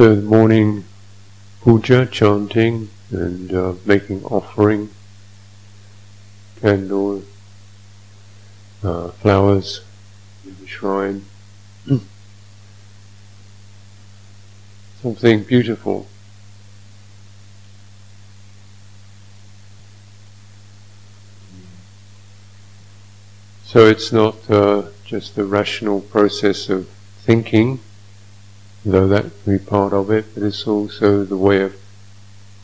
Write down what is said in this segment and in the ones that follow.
The morning puja, chanting and uh, making offering, candle, uh, flowers in the shrine. Something beautiful. So it's not uh, just the rational process of thinking, though that can be part of it, but it's also the way of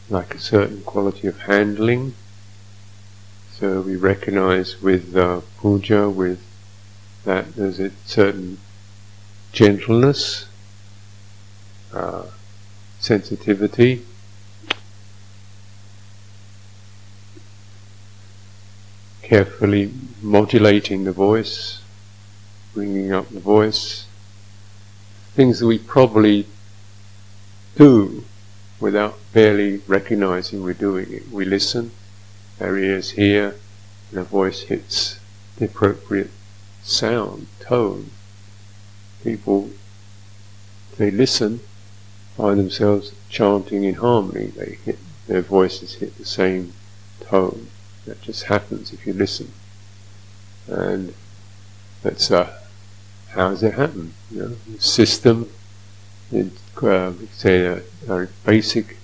like a certain quality of handling. So we recognize with uh, puja, with that there's a certain gentleness, uh, sensitivity, carefully modulating the voice, bringing up the voice, things that we probably do without barely recognizing we're doing it. We listen, our ears hear, and our voice hits the appropriate sound, tone. People, they listen, find themselves chanting in harmony. They hit their voices hit the same tone. That just happens if you listen. And that's uh, how does it happen? You know, system, in, uh, say a, a basic,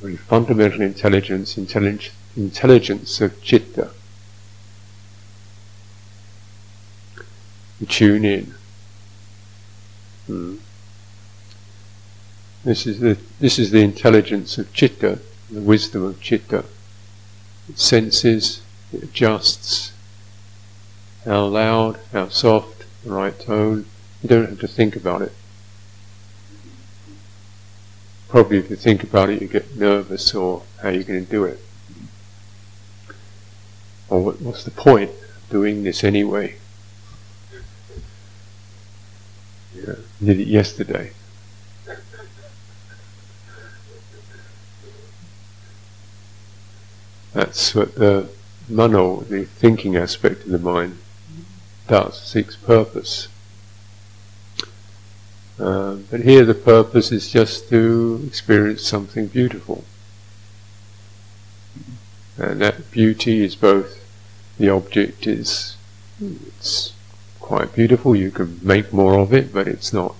very fundamental intelligence, intelligence, intelligence of chitta. Tune in. Hmm. This is the this is the intelligence of chitta, the wisdom of chitta. It senses, it adjusts how loud, how soft, the right tone. You don't have to think about it. Probably if you think about it, you get nervous or how you're going to do it. Or what, what's the point of doing this anyway? Yeah, did it yesterday. That's what the mano, the thinking aspect of the mind, does, seeks purpose. Uh, but here the purpose is just to experience something beautiful. And that beauty is both the object is it's quite beautiful, you can make more of it, but it's not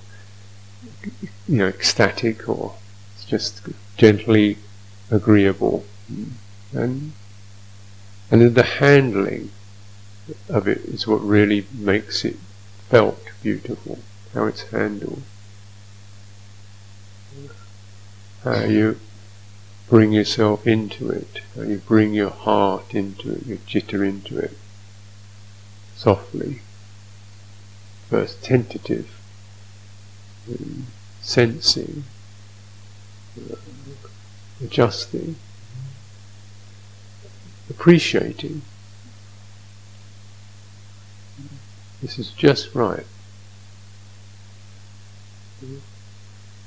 you know ecstatic or it's just gently agreeable and and then the handling of it is what really makes it felt beautiful, how it's handled. How mm-hmm. you bring yourself into it, how you bring your heart into it, your citta into it, softly. First tentative, sensing, adjusting mm-hmm. appreciating. This is just right.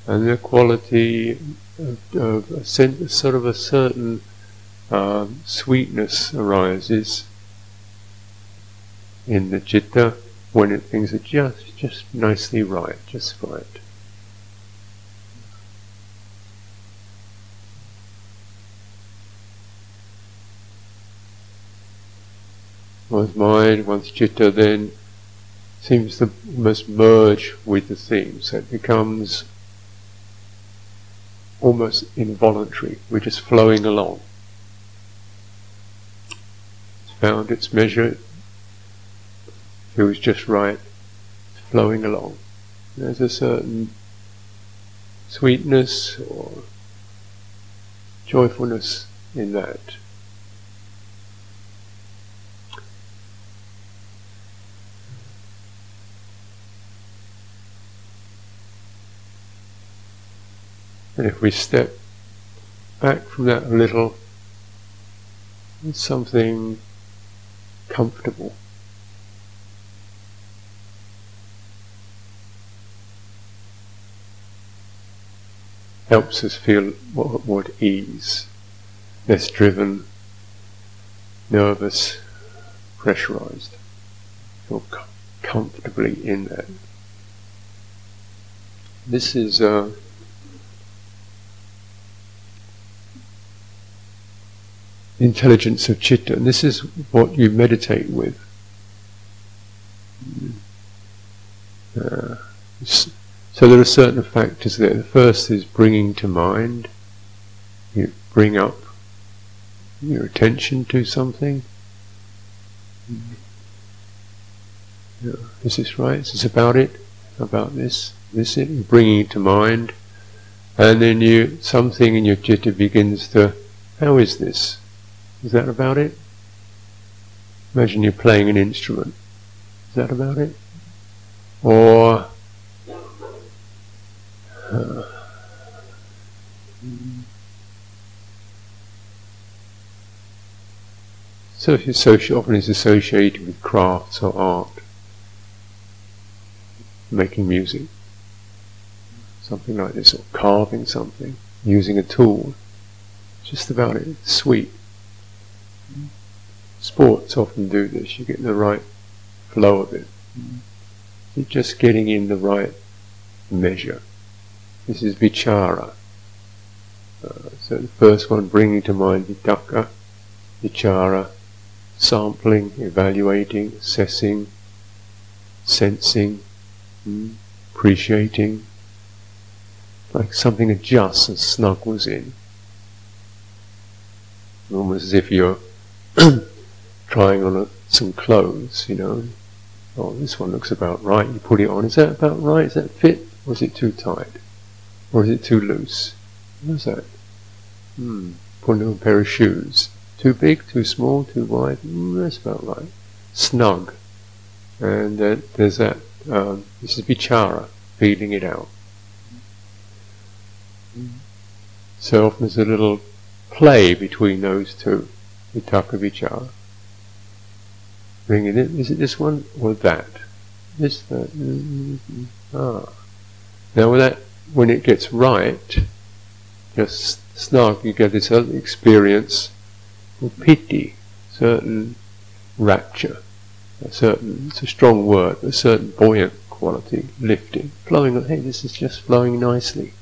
And the quality of, of a sense, sort of a certain um, sweetness arises in the chitta when it, things are just just nicely right, just right. one's mind, one's chitta then seems to almost merge with the theme, so it becomes almost involuntary. We're just flowing along. It's found its measure, It was just right, it's flowing along. There's a certain sweetness or joyfulness in that. And if we step back from that a little, it's something comfortable. Helps us feel more, more at ease, less driven, nervous, pressurized. Feel comfortably in that. This is uh, intelligence of chitta, and this is what you meditate with. Uh, so there are certain factors there. The first is bringing to mind. You bring up your attention to something. Yeah. Is this right? Is this about it? About this? This it? You're bringing it to mind. And then you, something in your chitta begins to, how is this? Is that about it? Imagine you're playing an instrument. Is that about it? Or so it's often is associated with crafts or art, making music, something like this, or carving something, using a tool. Just about it. It's sweet. Sports often do this. You get the right flow of it. You're just getting in the right measure. This is vichara. Uh, so the first one, bringing to mind vitakka, vichara, sampling, evaluating, assessing, sensing, mm, appreciating, like something adjusts and snuggles in. Almost as if you're trying on a, some clothes, you know. Oh, this one looks about right. You put it on. Is that about right? Is that fit? Or is it too tight? Or is it too loose? What is that? Hmm. Putting on a pair of shoes. Too big, too small, too wide? Mm, that's about right. Snug. And uh, there's that. Um, this is vichara, feeling it out. So often there's a little play between those two. Vitakka vichara. Bring it in. Is it this one or that? This, that. Ah. Now with that when it gets right, just snug, you get this other experience of piti, certain rapture, a certain, it's a strong word, a certain buoyant quality, lifting, flowing, hey, this is just flowing nicely.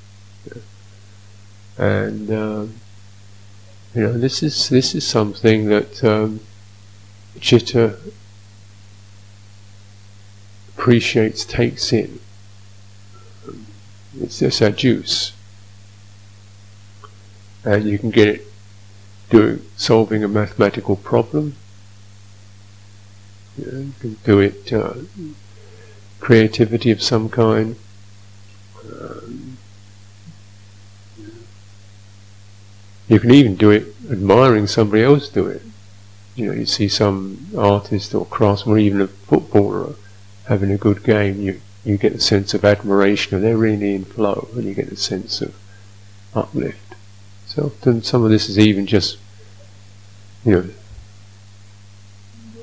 Yeah. And, um, you know, this is, this is something that um, Chitta appreciates, takes in. It's just a juice. And you can get it doing solving a mathematical problem. You, know, you can do it uh, creativity of some kind. Um, you can even do it admiring somebody else do it. You know, you see some artist or craftsman or even a footballer having a good game, you you get a sense of admiration, and they're really in flow, and you get a sense of uplift. So often some of this is even just, you know,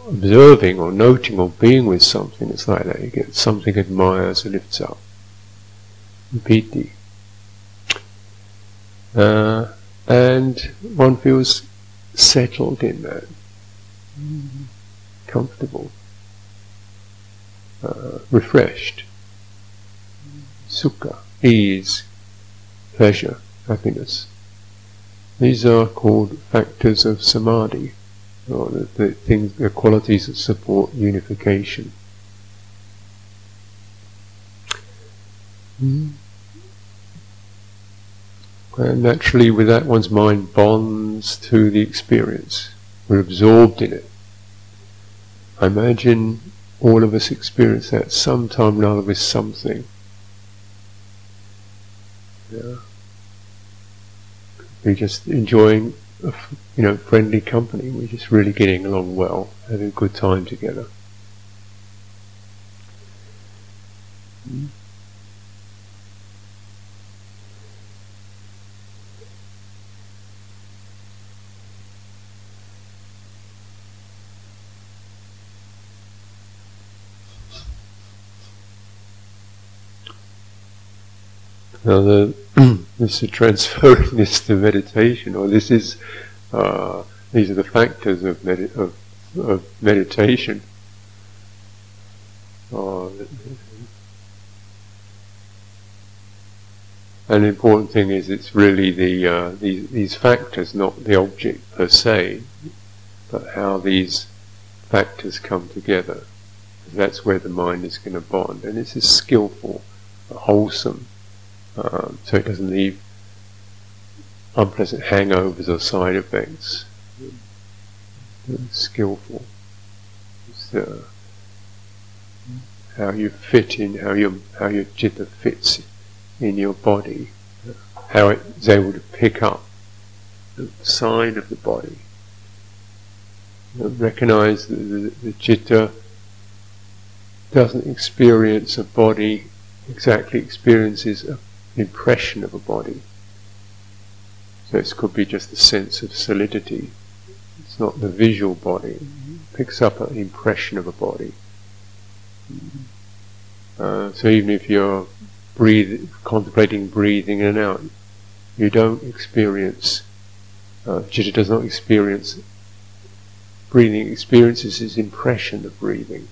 observing or noting or being with something. It's like that. You get something admires and lifts up. Piti. Uh, and one feels settled in that, comfortable, uh, refreshed sukha, ease, pleasure, happiness. These are called factors of samadhi, or the, the things, the qualities that support unification. Mm. Naturally, with that, one's mind bonds to the experience. We're absorbed in it. I imagine all of us experience that sometime or another with something. Yeah. We're just enjoying, you know, friendly company. We're just really getting along well, having a good time together. Mm. Now, the, this is transferring this to meditation, or this is uh, these are the factors of, of, of meditation. Uh, And important thing is it's really the uh, these, these factors, not the object per se, but how these factors come together. That's where the mind is going to bond, and it's a skillful, wholesome, um, so it doesn't leave unpleasant hangovers or side effects. It's skillful. It's uh, how you fit in, how your how your citta fits in your body, how it's able to pick up the sign of the body. Know, recognize that the, the citta doesn't experience a body exactly experiences an impression of a body. So this could be just the sense of solidity. It's not the visual body. It picks up an impression of a body. Uh, so even if you're breathe, contemplating breathing in and out, you don't experience, uh, citta does not experience breathing, experiences its impression of breathing.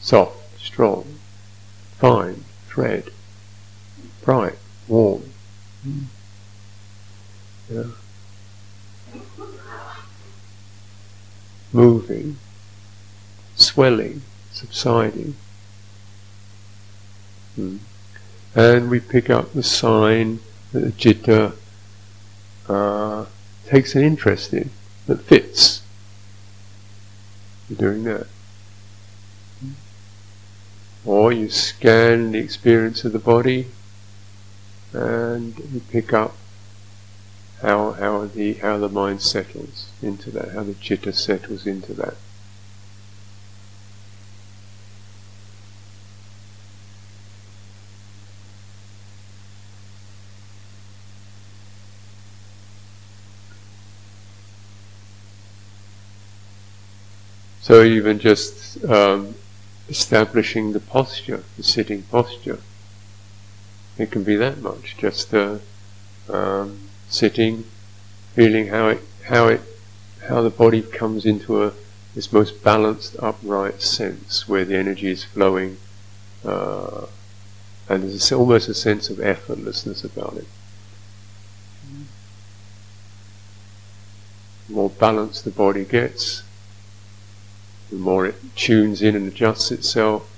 Soft, strong, fine, thread, bright, warm. Yeah. Moving, swelling, subsiding. Hmm. And we pick up the sign that the citta uh, takes an interest in, that fits. You're doing that. Or you scan the experience of the body and you pick up how how the how the mind settles into that, how the citta settles into that. So even just um, establishing the posture, the sitting posture, it can be that much. Just uh, um, sitting, feeling how it, how it, how the body comes into a this most balanced, upright sense where the energy is flowing, uh, and there's almost a sense of effortlessness about it. The more balanced the body gets, the more it tunes in and adjusts itself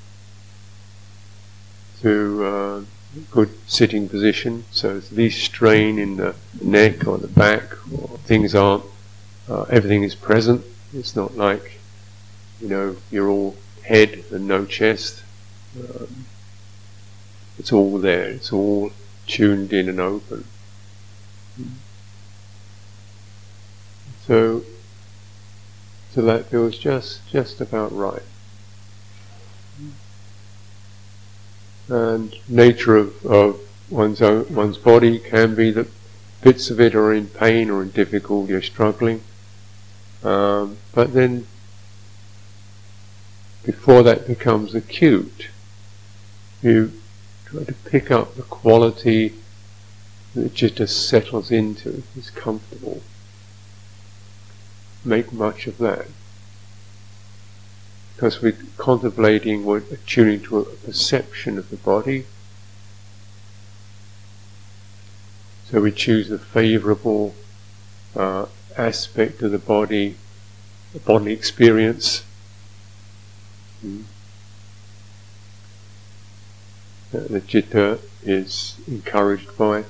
to uh, good sitting position, so there's least strain in the neck or the back, or things aren't, uh, everything is present. It's not like, you know, you're all head and no chest. Um, it's all there, it's all tuned in and open. So so that feels just just about right. And nature of, of one's own, one's body can be that bits of it are in pain or in difficulty or struggling. Um, but then before that becomes acute, you try to pick up the quality that just settles into, is comfortable make much of that. Because we're contemplating, we're attuning to a perception of the body. So we choose the favorable uh, aspect of the body, the bodily experience. Mm. The citta is encouraged by.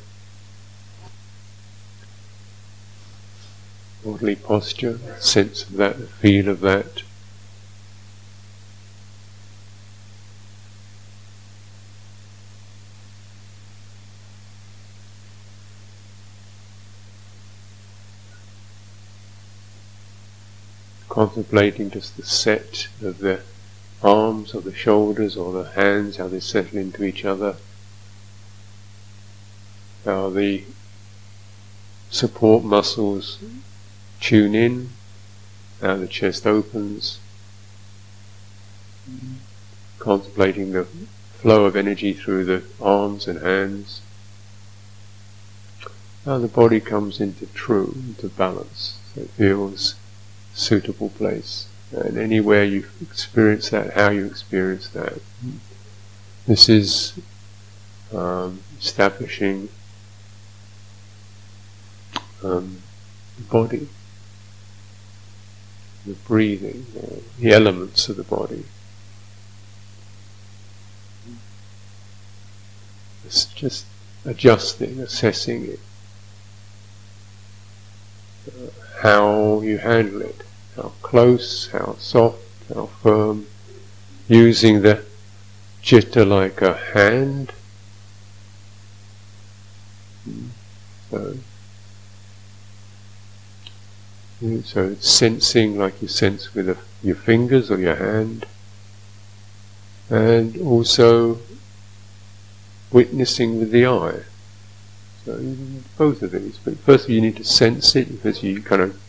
Posture, sense of that, feel of that. Contemplating just the set of the arms or the shoulders or the hands, how they settle into each other, how the support muscles tune in, now the chest opens, contemplating the flow of energy through the arms and hands. Now the body comes into true, into balance, so it feels suitable place. And anywhere you experience that, how you experience that. This is um, establishing um, the body, the breathing, uh, the elements of the body. It's just adjusting, assessing it, uh, how you handle it, how close, how soft, how firm, using the chitta like a hand. So, so it's sensing like you sense with a, your fingers or your hand, and also witnessing with the eye. So both of these. But first of all, you need to sense it because you kind of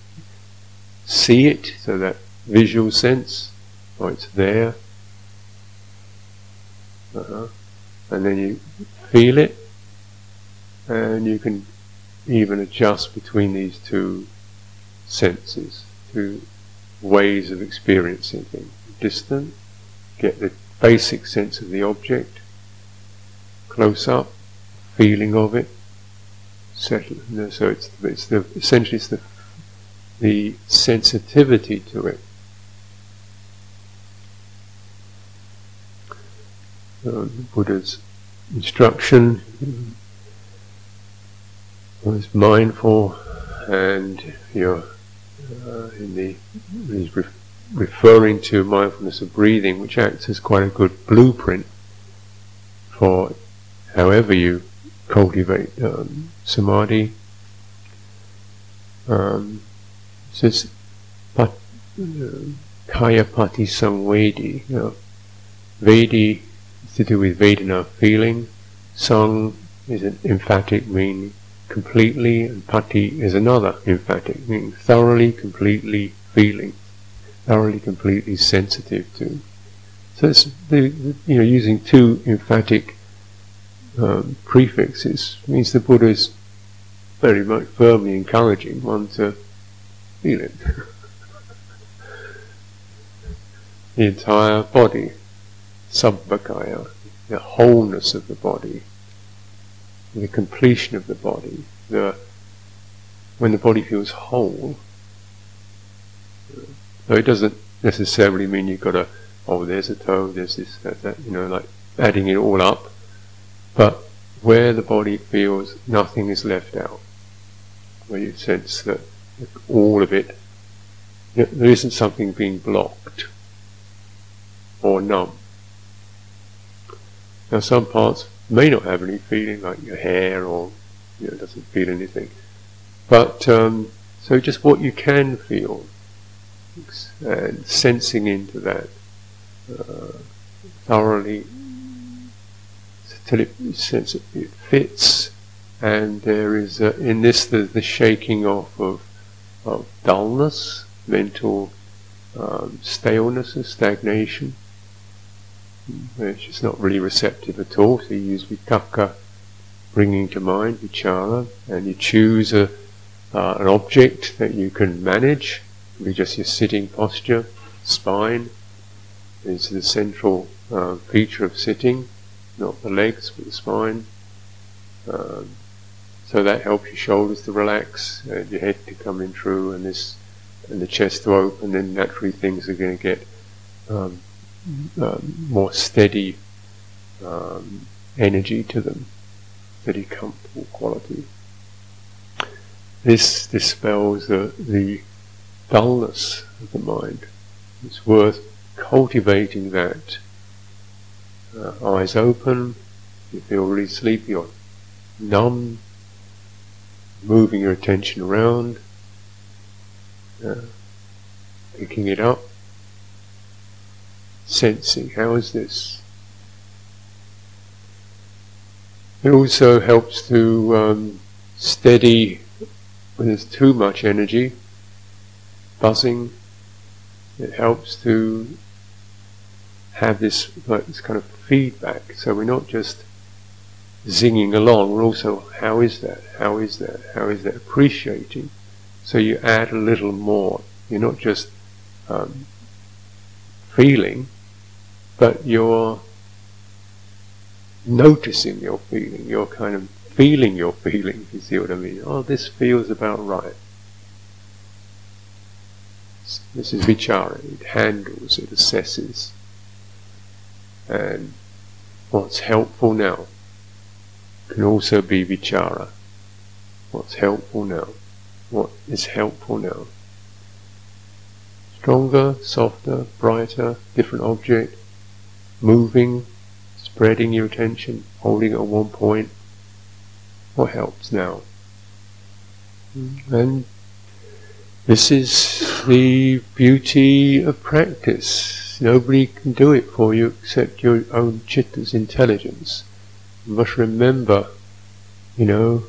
see it, so that visual sense, oh it's there. Uh-huh. And then you feel it, and you can even adjust between these two senses, through ways of experiencing things. Distant, get the basic sense of the object, close up, feeling of it, settle. So it's, it's the essentially it's the the sensitivity to it. Uh, Buddha's instruction was mindful, and you're uh, in the he's re- referring to mindfulness of breathing, which acts as quite a good blueprint for however you cultivate um, samadhi. Um, says pat, uh, kaya pati samvedi. You know, vedi is to do with vedana feeling. Sang is an emphatic meaning completely, and pati is another emphatic meaning thoroughly, completely feeling, thoroughly, completely sensitive to. So it's the, the, you know using two emphatic um, prefixes means the Buddha is very much firmly encouraging one to feel it. the entire body, sabbakaya, the wholeness of the body, the completion of the body, the when the body feels whole. So it doesn't necessarily mean you've got to, oh, there's a toe, there's this, that, that, you know, like adding it all up. But where the body feels nothing is left out, where you sense that all of it, there isn't something being blocked or numb. Now some parts may not have any feeling, like your hair or you know, doesn't feel anything. But um, so just what you can feel and sensing into that uh, thoroughly till it, sense it, it fits and there is uh, in this the, the shaking off of, of dullness, mental um, staleness and stagnation, which is not really receptive at all. So you use vitakka, bringing to mind vichara, and you choose a, uh, an object that you can manage, be just your sitting posture, spine is the central uh, feature of sitting, not the legs but the spine. Um, so that helps your shoulders to relax, and your head to come in through, and this, and the chest to open. Then naturally things are going to get um, more steady um, energy to them, steady, comfortable quality. This dispels the, the dullness of the mind. It's worth cultivating that. Uh, eyes open, if you feel really sleepy or numb, moving your attention around, uh, picking it up, sensing how is this. It also helps to um, steady when there's too much energy, buzzing. It helps to have this like this kind of feedback. So we're not just zinging along, we're also, how is that? How is that? How is that? Appreciating. So you add a little more. You're not just um, feeling, but you're noticing your feeling, you're kind of feeling your feeling, you see what I mean? Oh, this feels about right. This is vichara, it handles, it assesses. And what's helpful now can also be vichara. What's helpful now? What is helpful now? Stronger, softer, brighter, different object, moving, spreading your attention, holding it at one point. What helps now? And this is the beauty of practice. Nobody can do it for you except your own chitta's intelligence. You must remember, you know,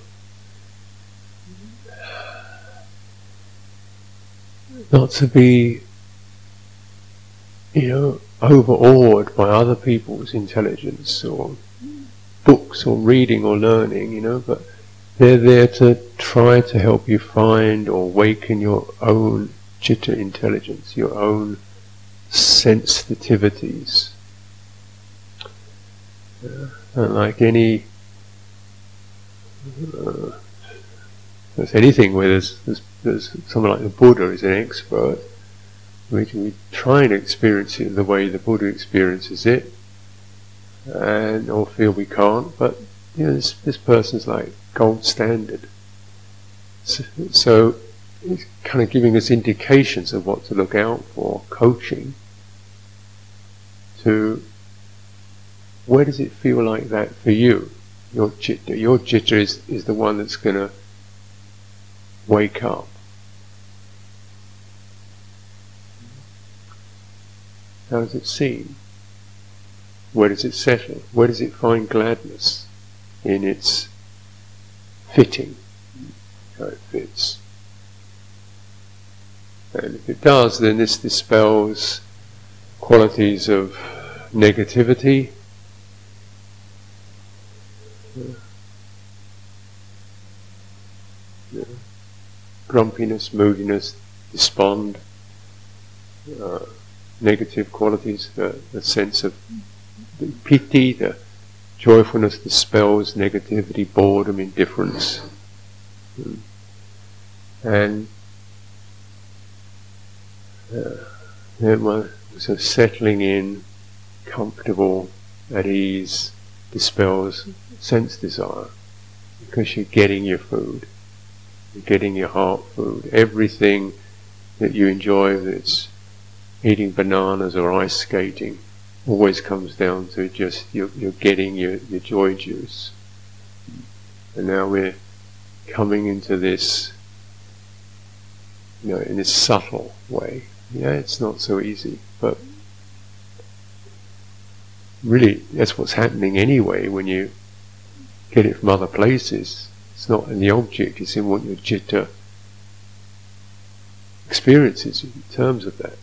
not to be, you know, overawed by other people's intelligence or books or reading or learning, you know, but they're there to try to help you find or awaken your own chitta intelligence, your own sensitivities. Uh, like any, uh, there's anything where there's, there's, there's someone like the Buddha is an expert, we, we try and experience it the way the Buddha experiences it, and or feel we can't, but you know, this, this person's like gold standard. So, so it's kind of giving us indications of what to look out for, coaching, to where does it feel like that for you? Your jitter, your chitta is, is the one that's going to wake up. How does it seem? Where does it settle? Where does it find gladness in its fitting? How it fits. And if it does, then this dispels qualities of negativity. Yeah. Grumpiness, moodiness, despond. Uh, negative qualities, the, the sense of piti, the piti, the joyfulness dispels negativity, boredom, indifference. And uh, so settling in, comfortable, at ease, dispels sense desire because you're getting your food, you're getting your heart food, everything that you enjoy that's eating bananas or ice skating always comes down to just you're, you're getting your, your joy juice. And now we're coming into this, you know, in this subtle way. Yeah, it's not so easy, but really that's what's happening anyway when you get it from other places. It's not in the object, it's in what your chitta experiences in terms of that.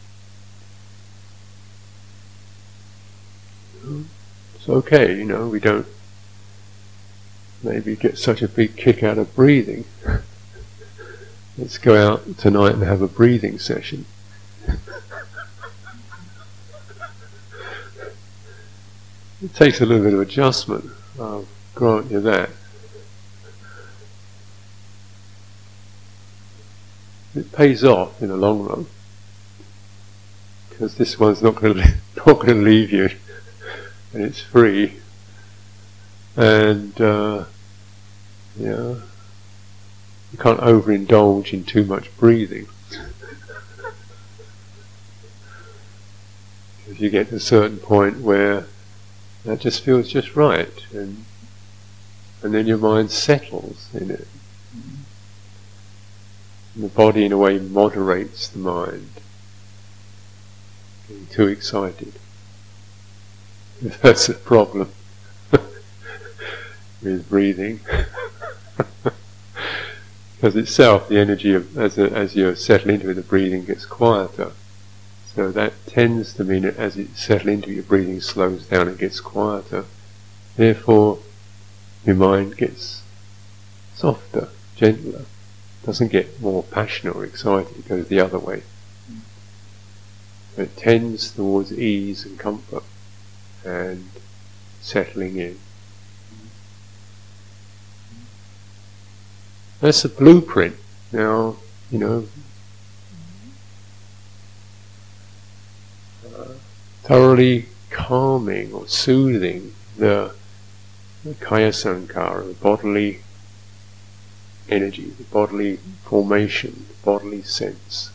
It's okay, you know, we don't maybe get such a big kick out of breathing. Let's go out tonight and have a breathing session. it takes a little bit of adjustment, I'll grant you that. It pays off in the long run because this one's not going to not going to leave you and it's free. And uh, yeah, you can't overindulge in too much breathing. Because you get to a certain point where that just feels just right, and and then your mind settles in it. And the body, in a way, moderates the mind. Getting too excited. That's a problem with breathing. because itself, the energy of as, a, as you settle into it, the breathing gets quieter. So that tends to mean that as it settles into it, your breathing slows down and gets quieter. Therefore, your mind gets softer, gentler. Doesn't get more passionate or excited, it goes the other way. It tends towards ease and comfort and settling in. That's the blueprint. Now, you know, uh, thoroughly calming or soothing the, the kaya sankhara, the bodily energy, the bodily formation, the bodily sense.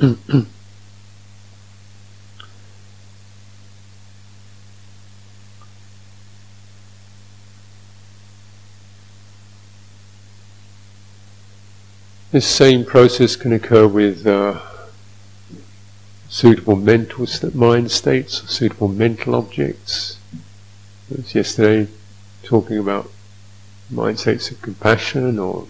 This same process can occur with uh, suitable mental st- mind states, suitable mental objects. As yesterday, talking about mind states of compassion or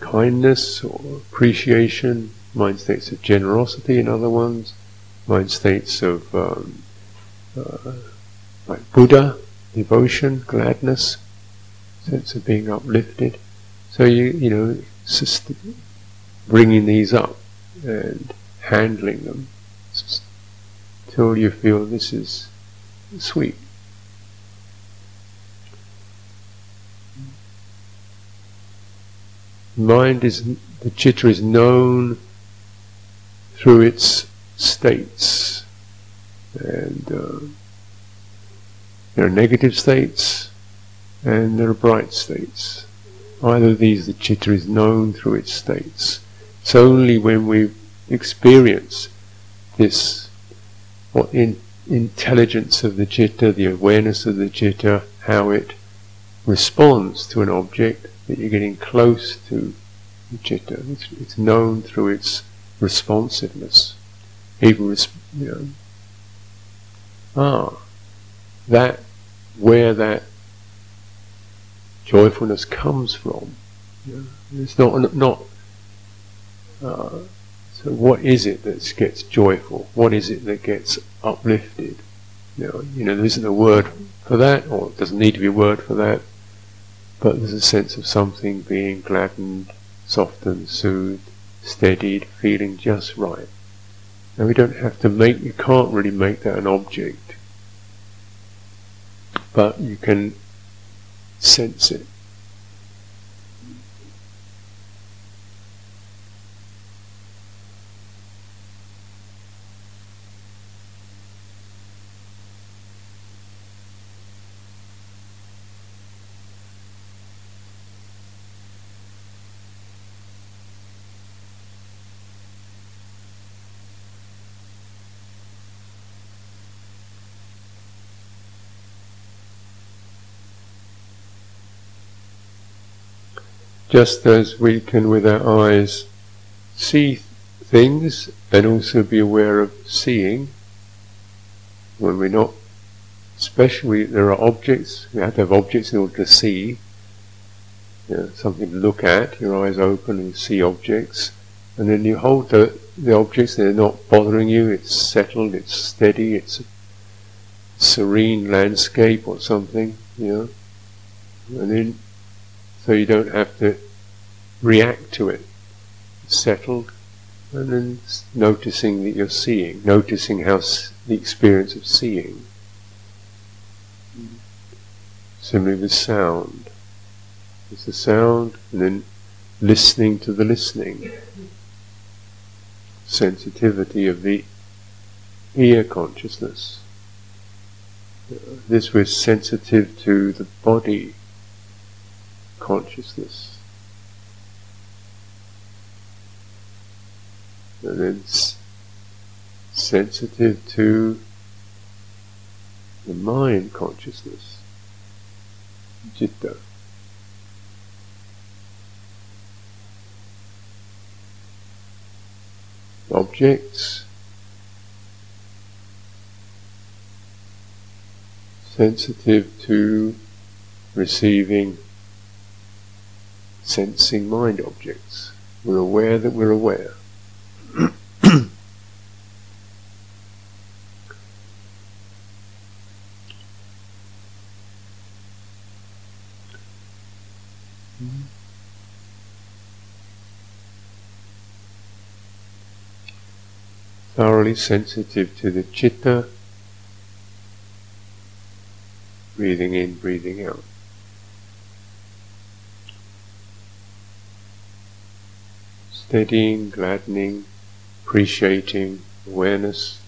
kindness or appreciation, mind states of generosity in other ones, mind states of um, uh, like Buddha, devotion, gladness, sense of being uplifted. So you you know, bringing these up and handling them till you feel this is sweet. Mind is the chitta is known through its states, and uh, there are negative states and there are bright states. Either of these, the chitta is known through its states. It's only when we experience this what in, intelligence of the chitta, the awareness of the chitta, how it responds to an object, that you're getting close to the chitta. It's, it's known through its responsiveness. Even, res- you know, ah, that, where that joyfulness comes from. it's not not. Uh, so what is it that gets joyful? What is it that gets uplifted? You know, you know, there isn't a word for that, or it doesn't need to be a word for that. But there's a sense of something being gladdened, softened, soothed, steadied, feeling just right. Now we don't have to make, you can't really make that an object. But you can sense it. Just as we can with our eyes see things and also be aware of seeing. When we're not especially there are objects we have to have objects in order to see. You know, something to look at your eyes open and you see objects. And then you hold the, the objects they're not bothering you it's settled it's steady it's a serene landscape or something you know. And then so you don't have to react to it. Settled, and then noticing that you're seeing, noticing how the experience of seeing. Similarly with sound. There's the sound, and then listening to the listening. Sensitivity of the ear consciousness. This was sensitive to the body consciousness. And it's sensitive to the mind consciousness, citta. Objects, sensitive to receiving sensing mind objects. We're aware that we're aware. thoroughly sensitive to the chitta breathing in, breathing out. Steadying, gladdening, appreciating, awareness,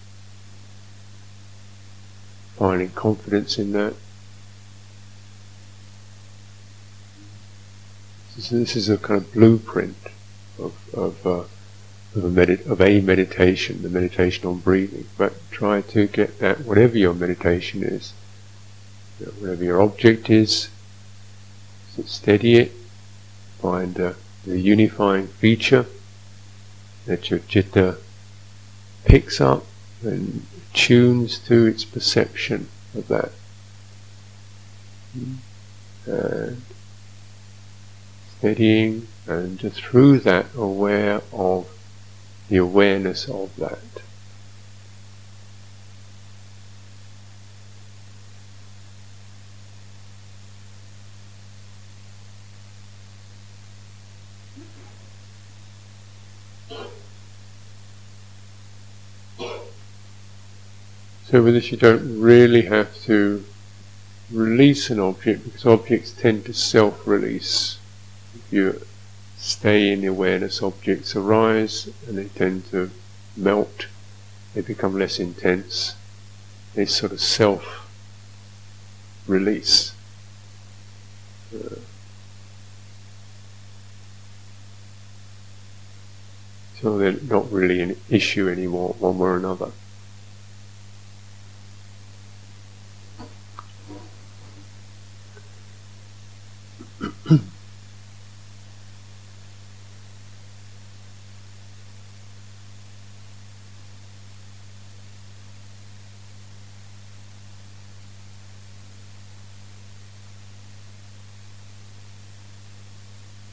finding confidence in that. This is a kind of blueprint of, of, uh, of, a medit- of a meditation, the meditation on breathing. But try to get that, whatever your meditation is, you know, whatever your object is, steady it, find uh, the unifying feature that your citta picks up and tunes to its perception of that. And steadying and through that aware of the awareness of that. So with this you don't really have to release an object because objects tend to self-release. If you stay in the awareness, objects arise and they tend to melt, they become less intense, they sort of self-release. Uh, so they're not really an issue anymore, one way or another.